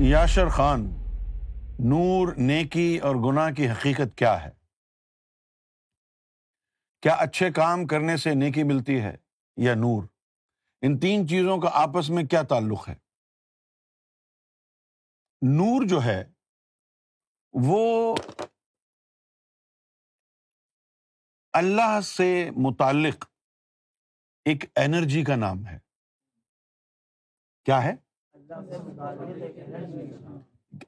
یاشر خان، نور، نیکی اور گناہ کی حقیقت کیا ہے؟ کیا اچھے کام کرنے سے نیکی ملتی ہے یا نور؟ ان تین چیزوں کا آپس میں کیا تعلق ہے؟ نور جو ہے، وہ اللہ سے متعلق ایک انرجی کا نام ہے۔ کیا ہے؟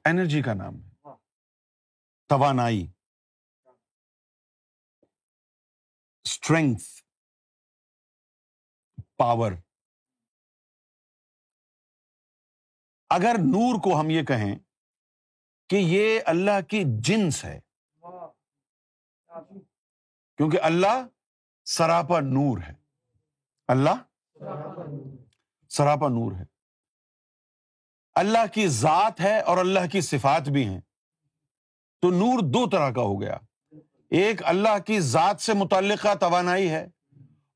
انرجی کا نام ہے۔ توانائی۔ اسٹرینگس پاور اگر نور کو ہم یہ کہیں کہ یہ اللہ کی جنس ہے، کیونکہ اللہ سراپا نور ہے۔ اللہ سراپا نور ہے۔ اللہ کی ذات ہے اور اللہ کی صفات بھی ہیں۔ تو نور دو طرح کا ہو گیا۔ ایک اللہ کی ذات سے متعلقہ توانائی ہے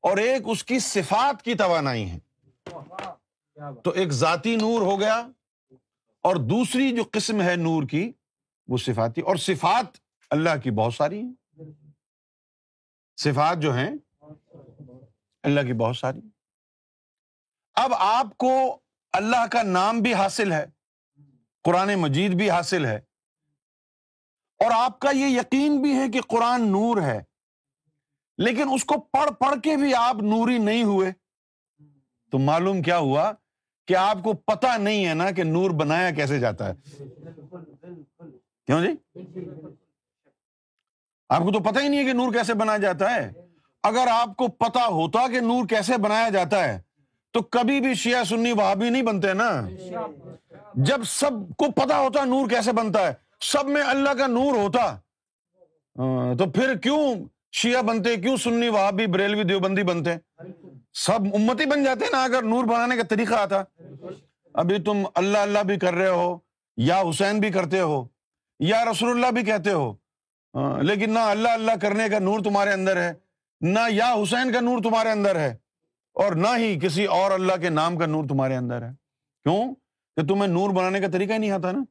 اور ایک اس کی صفات کی توانائی ہے۔ تو ایک ذاتی نور ہو گیا اور دوسری جو قسم ہے نور کی وہ صفاتی اور صفات اللہ کی بہت ساری ہیں۔ صفات جو ہیں اللہ کی بہت ساری۔ اب آپ کو اللہ کا نام بھی حاصل ہے، قرآن مجید بھی حاصل ہے۔ اور آپ کا یہ یقین بھی ہے کہ قرآن نور ہے، لیکن اس کو پڑھ پڑھ کے بھی آپ نوری نہیں ہوئے۔ تو معلوم کیا ہوا کہ آپ کو پتا نہیں ہے نا کہ نور بنایا کیسے جاتا ہے۔ کیوں جی؟ آپ کو تو پتا ہی نہیں ہے کہ نور کیسے بنایا جاتا ہے۔ اگر آپ کو پتا ہوتا کہ نور کیسے بنایا جاتا ہے تو کبھی بھی شیعہ سنی وہاں بھی نہیں بنتے نا۔ جب سب کو پتا ہوتا نور کیسے بنتا ہے، سب میں اللہ کا نور ہوتا۔ ہاں، تو پھر کیوں شیعہ بنتے، کیوں سنی وہاں بھی بریلوی دیوبندی بنتے؟ سب امتی بن جاتے نا اگر نور بنانے کا طریقہ آتا۔ ابھی تم اللہ اللہ بھی کر رہے ہو، یا حسین بھی کرتے ہو، یا رسول اللہ بھی کہتے ہو۔ ہاں، لیکن نہ اللہ اللہ کرنے کا نور تمہارے اندر ہے، نہ یا حسین کا نور تمہارے اندر ہے۔ اور نہ ہی کسی اور اللہ کے نام کا نور تمہارے اندر ہے۔ کیوں؟ کہ تمہیں نور بنانے کا طریقہ ہی نہیں آتا نا۔